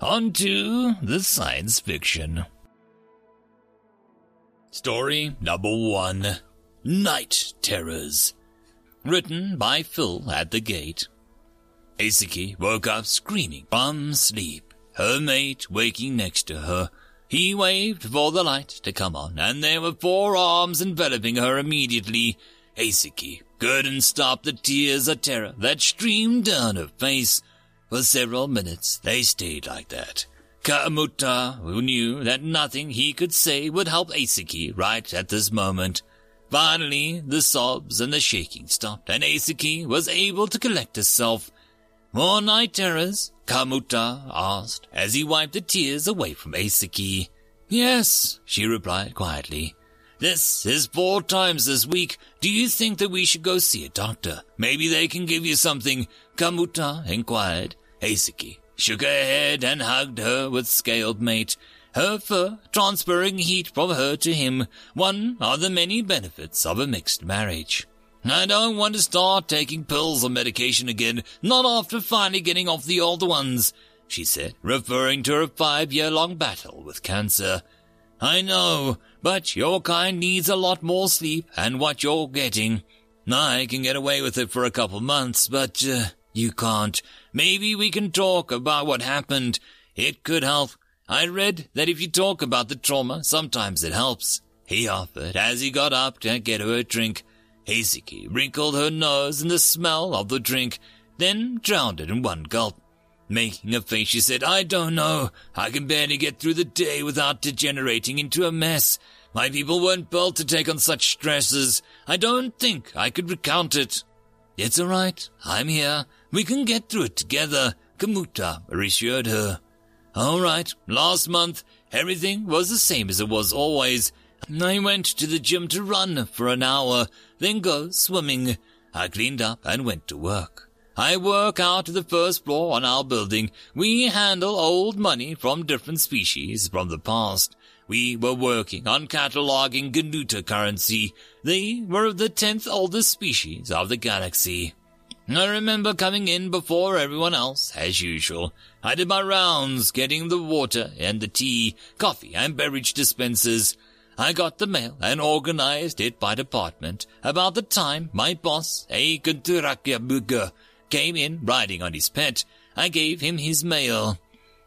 On to the science fiction. Story number one Night Terrors. Written by Phil at the Gate. Aisaki woke up screaming from sleep, her mate waking next to her. He waved for the light to come on, and there were four arms enveloping her immediately. Aisaki couldn't stop the tears of terror that streamed down her face. For several minutes they stayed like that. Kamuta, who knew that nothing he could say would help Aisaki right at this moment. Finally, the sobs and the shaking stopped, and Aisaki was able to collect herself. More night terrors? Kamuta asked, as he wiped the tears away from Aisaki. Yes, she replied quietly. This is four times this week. Do you think that we should go see a doctor? Maybe they can give you something, Kamuta inquired. Aisaki shook her head and hugged her with scaled mate, her fur transferring heat from her to him, one of the many benefits of a mixed marriage. I don't want to start taking pills or medication again, not after finally getting off the old ones, she said, referring to her five-year-long battle with cancer. I know, but your kind needs a lot more sleep and what you're getting. I can get away with it for a couple months, but uh, you can't. Maybe we can talk about what happened. It could help. I read that if you talk about the trauma, sometimes it helps. He offered as he got up to get her a drink. Aisaki wrinkled her nose in the smell of the drink, then drowned it in one gulp. Making a face, she said, I don't know. I can barely get through the day without degenerating into a mess. My people weren't built to take on such stresses. I don't think I could recount it. It's all right. I'm here. We can get through it together, Kamuta reassured her. All right, last month, everything was the same as it was always. I went to the gym to run for an hour, then go swimming. I cleaned up and went to work. I work out to the first floor on our building. We handle old money from different species from the past. We were working on cataloging Ganuta currency. They were the tenth oldest species of the galaxy. I remember coming in before everyone else, as usual. I did my rounds, getting the water and the tea, coffee and beverage dispensers. I got the mail and organized it by department. About the time my boss, a Kanturakia came in riding on his pet, I gave him his mail.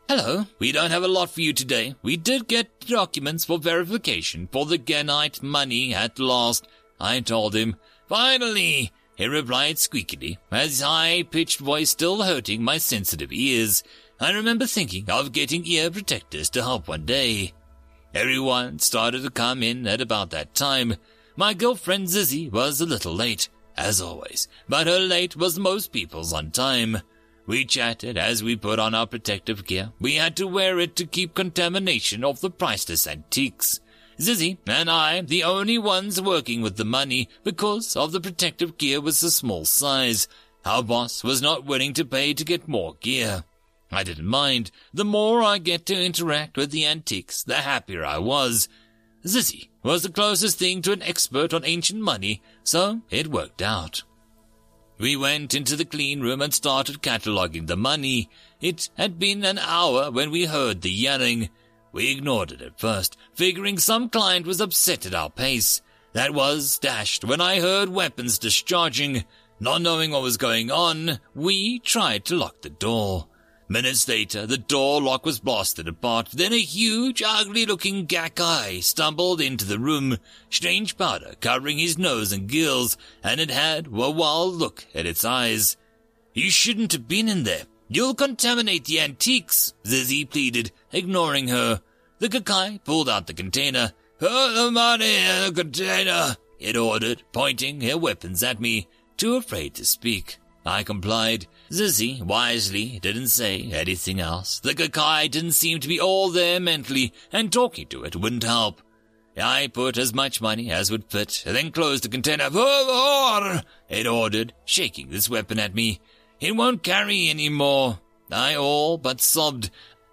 Hello, we don't have a lot for you today. We did get documents for verification for the Genite money at last, I told him. Finally! he replied squeakily, his high-pitched voice still hurting my sensitive ears. I remember thinking of getting ear protectors to help one day. Everyone started to come in at about that time. My girlfriend Zizzy was a little late, as always, but her late was most people's on time. We chatted as we put on our protective gear. We had to wear it to keep contamination off the priceless antiques. Zizzy and I, the only ones working with the money because of the protective gear was a small size. Our boss was not willing to pay to get more gear. I didn't mind. The more I get to interact with the antiques, the happier I was. Zizzy was the closest thing to an expert on ancient money, so it worked out. We went into the clean room and started cataloging the money. It had been an hour when we heard the yelling. We ignored it at first, figuring some client was upset at our pace. That was dashed when I heard weapons discharging. Not knowing what was going on, we tried to lock the door. Minutes later, the door lock was blasted apart. Then a huge, ugly-looking Gakai stumbled into the room, strange powder covering his nose and gills, and it had a wild look at its eyes. You shouldn't have been in there. You'll contaminate the antiques, Zizzy pleaded, ignoring her. The Gakai pulled out the container. Put the money in the container, it ordered, pointing her weapons at me, too afraid to speak. I complied. Zizzy wisely didn't say anything else. The Kakai didn't seem to be all there mentally, and talking to it wouldn't help. I put as much money as would fit, then closed the container. Por it ordered, shaking this weapon at me. It won't carry any more. I all but sobbed.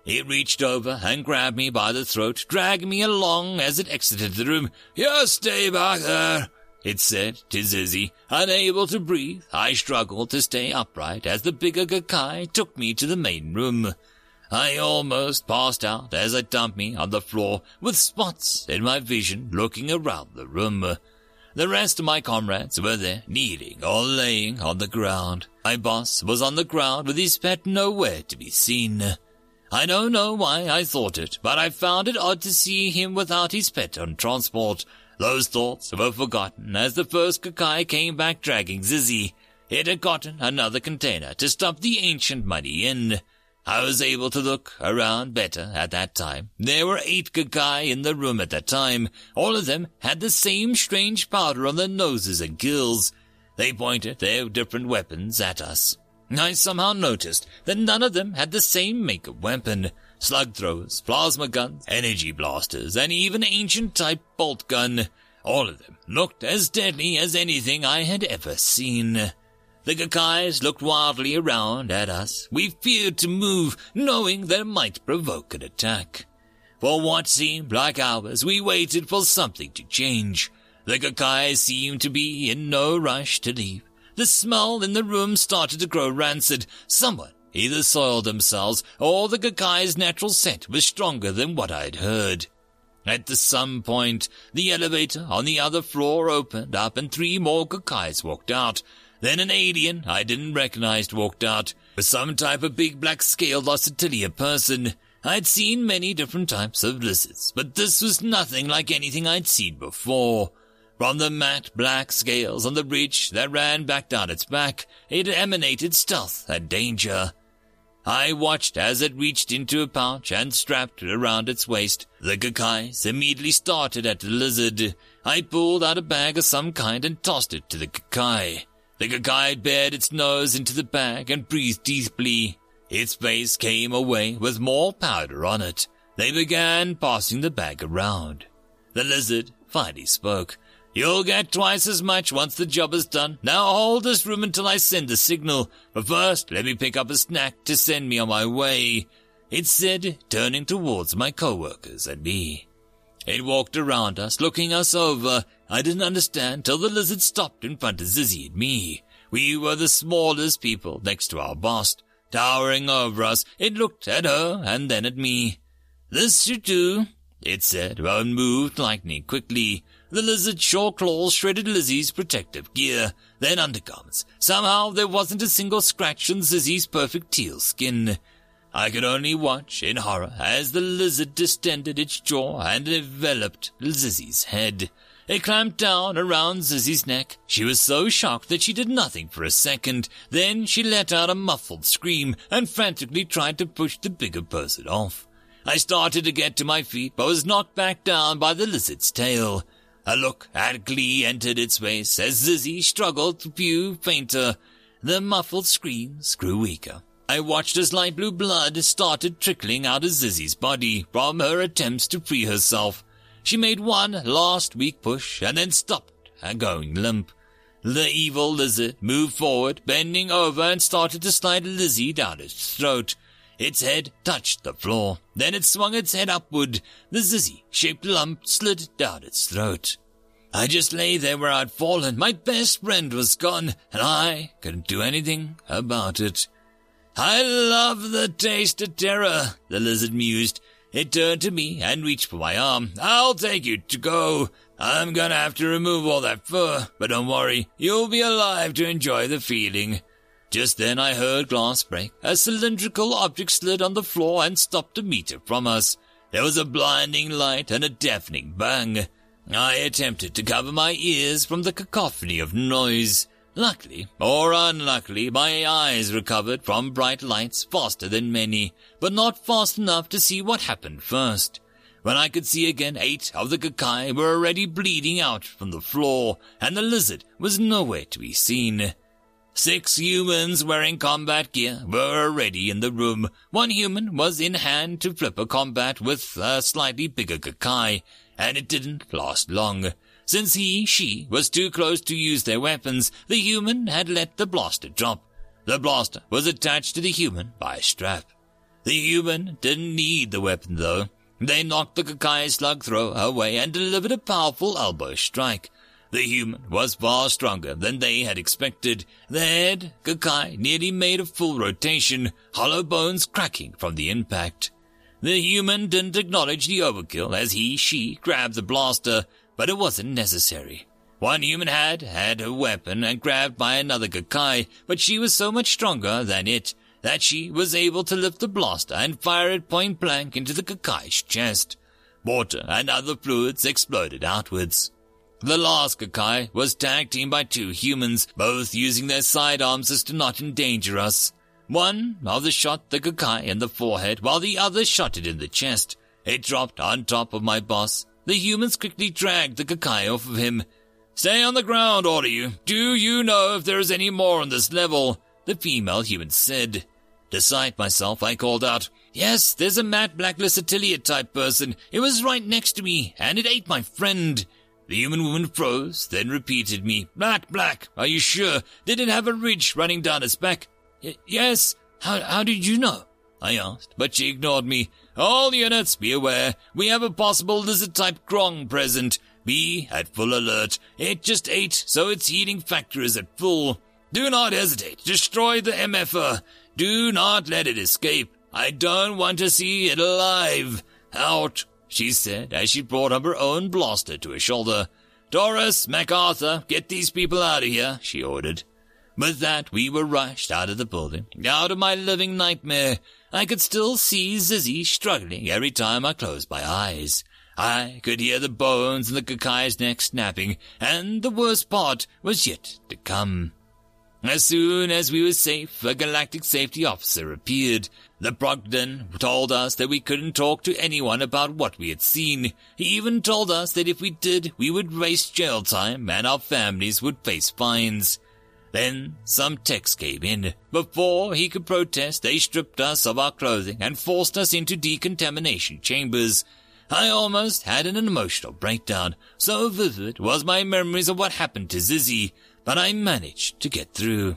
It reached over and grabbed me by the throat, dragging me along as it exited the room. You stay back there, it said to Zizzy. Unable to breathe, I struggled to stay upright as the bigger Gakai took me to the main room. I almost passed out as I dumped me on the floor with spots in my vision looking around the room. The rest of my comrades were there, kneeling or laying on the ground. My boss was on the ground with his pet nowhere to be seen. I don't know why I thought it, but I found it odd to see him without his pet on transport. Those thoughts were forgotten as the first Kakai came back dragging Zizzy. It had gotten another container to stuff the ancient money in. I was able to look around better at that time. There were eight Kakai in the room at that time. All of them had the same strange powder on their noses and gills. They pointed their different weapons at us. I somehow noticed that none of them had the same make of weapon. Slug throwers, plasma guns, energy blasters, and even ancient type bolt gun. All of them looked as deadly as anything I had ever seen. The Kakais looked wildly around at us. We feared to move, knowing that it might provoke an attack. For what seemed like hours, we waited for something to change. The Kakais seemed to be in no rush to leave. The smell in the room started to grow rancid. Someone either soiled themselves, or the Kakai's natural scent was stronger than what I'd heard. At the some point, the elevator on the other floor opened up and three more Kakais walked out. Then an alien I didn't recognize walked out, with some type of big black scaled Ossetilia person. I'd seen many different types of lizards, but this was nothing like anything I'd seen before. From the matte black scales on the ridge that ran back down its back, it emanated stealth and danger. I watched as it reached into a pouch and strapped it around its waist. The Kakais immediately started at the lizard. I pulled out a bag of some kind and tossed it to the Kakai. The Kakai bared its nose into the bag and breathed deeply. Its face came away with more powder on it. They began passing the bag around. The lizard finally spoke. You'll get twice as much once the job is done. Now hold this room until I send the signal. But first, let me pick up a snack to send me on my way. It said, turning towards my co-workers and me. It walked around us, looking us over. I didn't understand till the lizard stopped in front of Zizzy and me. We were the smallest people next to our boss. Towering over us, it looked at her and then at me. This should do, it said, and moved lightning quickly. The lizard shore claws shredded Zizzy's protective gear, then undergarments. Somehow there wasn't a single scratch on Zizzy's perfect teal skin. I could only watch in horror as the lizard distended its jaw and enveloped Zizzy's head. It clamped down around Zizzy's neck. She was so shocked that she did nothing for a second. Then she let out a muffled scream and frantically tried to push the bigger person off. I started to get to my feet, but was knocked back down by the lizard's tail. A look at glee entered its face as Zizzy struggled to pew fainter. The muffled screams grew weaker. I watched as light blue blood started trickling out of Zizzy's body from her attempts to free herself. She made one last weak push and then stopped, going limp. The evil lizard moved forward, bending over and started to slide Zizzy down its throat. Its head touched the floor. Then it swung its head upward. The zizzy-shaped lump slid down its throat. I just lay there where I'd fallen. My best friend was gone, and I couldn't do anything about it. I love the taste of terror, the lizard mused. It turned to me and reached for my arm. I'll take you to go. I'm gonna have to remove all that fur, but don't worry, you'll be alive to enjoy the feeling. Just then I heard glass break. A cylindrical object slid on the floor and stopped a meter from us. There was a blinding light and a deafening bang. I attempted to cover my ears from the cacophony of noise. Luckily, or unluckily, my eyes recovered from bright lights faster than many, but not fast enough to see what happened first. When I could see again, eight of the Kakai were already bleeding out from the floor, and the lizard was nowhere to be seen. Six humans wearing combat gear were already in the room. One human was in hand to flip a combat with a slightly bigger Kakai, and it didn't last long. Since he, she, was too close to use their weapons, the human had let the blaster drop. The blaster was attached to the human by a strap. The human didn't need the weapon though. They knocked the Kakai slug thrower away and delivered a powerful elbow strike. The human was far stronger than they had expected. The head, Kakai, nearly made a full rotation, hollow bones cracking from the impact. The human didn't acknowledge the overkill as he, she grabbed the blaster, but it wasn't necessary. One human had had her weapon and grabbed by another Kakai, but she was so much stronger than it that she was able to lift the blaster and fire it point blank into the Kakai's chest. Water and other fluids exploded outwards. The last Kakai was tag teamed by two humans, both using their sidearms as to not endanger us. One of the shot the Kakai in the forehead, while the other shot it in the chest. It dropped on top of my boss. The humans quickly dragged the Kakai off of him. Stay on the ground, of you. Do you know if there is any more on this level? The female human said. Sight myself, I called out, Yes, there's a mad Blacklist Atelier type person. It was right next to me, and it ate my friend. The human woman froze, then repeated me. Black, black, are you sure? Did it have a ridge running down its back? Y- yes. How, how did you know? I asked, but she ignored me. All units, be aware. We have a possible lizard-type grong present. Be at full alert. It just ate, so its heating factor is at full. Do not hesitate. Destroy the MFR. Do not let it escape. I don't want to see it alive. Out she said as she brought up her own blaster to her shoulder. Doris, MacArthur, get these people out of here, she ordered. With that, we were rushed out of the building, out of my living nightmare. I could still see Zizzy struggling every time I closed my eyes. I could hear the bones in the Kakai's neck snapping, and the worst part was yet to come. As soon as we were safe, a galactic safety officer appeared. The Brogdon told us that we couldn't talk to anyone about what we had seen. He even told us that if we did, we would waste jail time and our families would face fines. Then some text came in. Before he could protest, they stripped us of our clothing and forced us into decontamination chambers. I almost had an emotional breakdown. So vivid was my memories of what happened to Zizzy, but I managed to get through.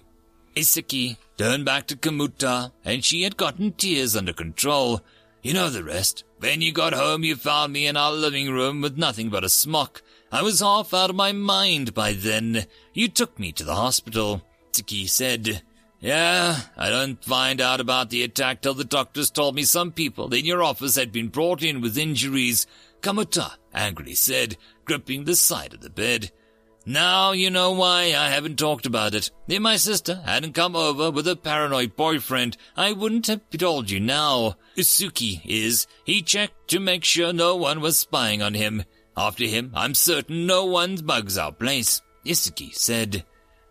Aisaki turned back to Kamuta, and she had gotten tears under control. You know the rest. When you got home, you found me in our living room with nothing but a smock. I was half out of my mind by then. You took me to the hospital. Tiki said, Yeah, I don't find out about the attack till the doctors told me some people in your office had been brought in with injuries. Kamuta angrily said, gripping the side of the bed. Now you know why I haven't talked about it. If my sister hadn't come over with a paranoid boyfriend, I wouldn't have told you now. Usuki is. He checked to make sure no one was spying on him. After him, I'm certain no one bugs our place. Isuki said.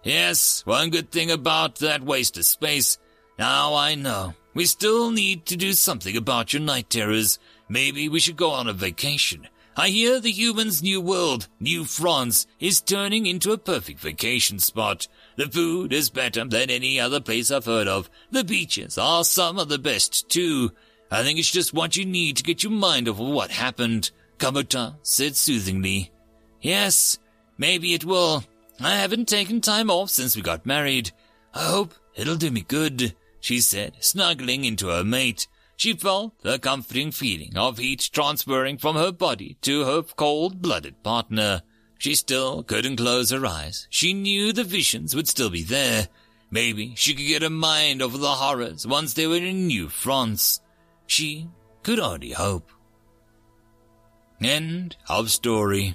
Yes, one good thing about that waste of space. Now I know. We still need to do something about your night terrors. Maybe we should go on a vacation. I hear the humans' new world, New France, is turning into a perfect vacation spot. The food is better than any other place I've heard of. The beaches are some of the best, too. I think it's just what you need to get your mind off of what happened, Kamuta said soothingly. Yes, maybe it will. I haven't taken time off since we got married. I hope it'll do me good, she said, snuggling into her mate. She felt the comforting feeling of heat transferring from her body to her cold-blooded partner. She still couldn't close her eyes. She knew the visions would still be there. Maybe she could get her mind over the horrors once they were in New France. She could only hope. End of story.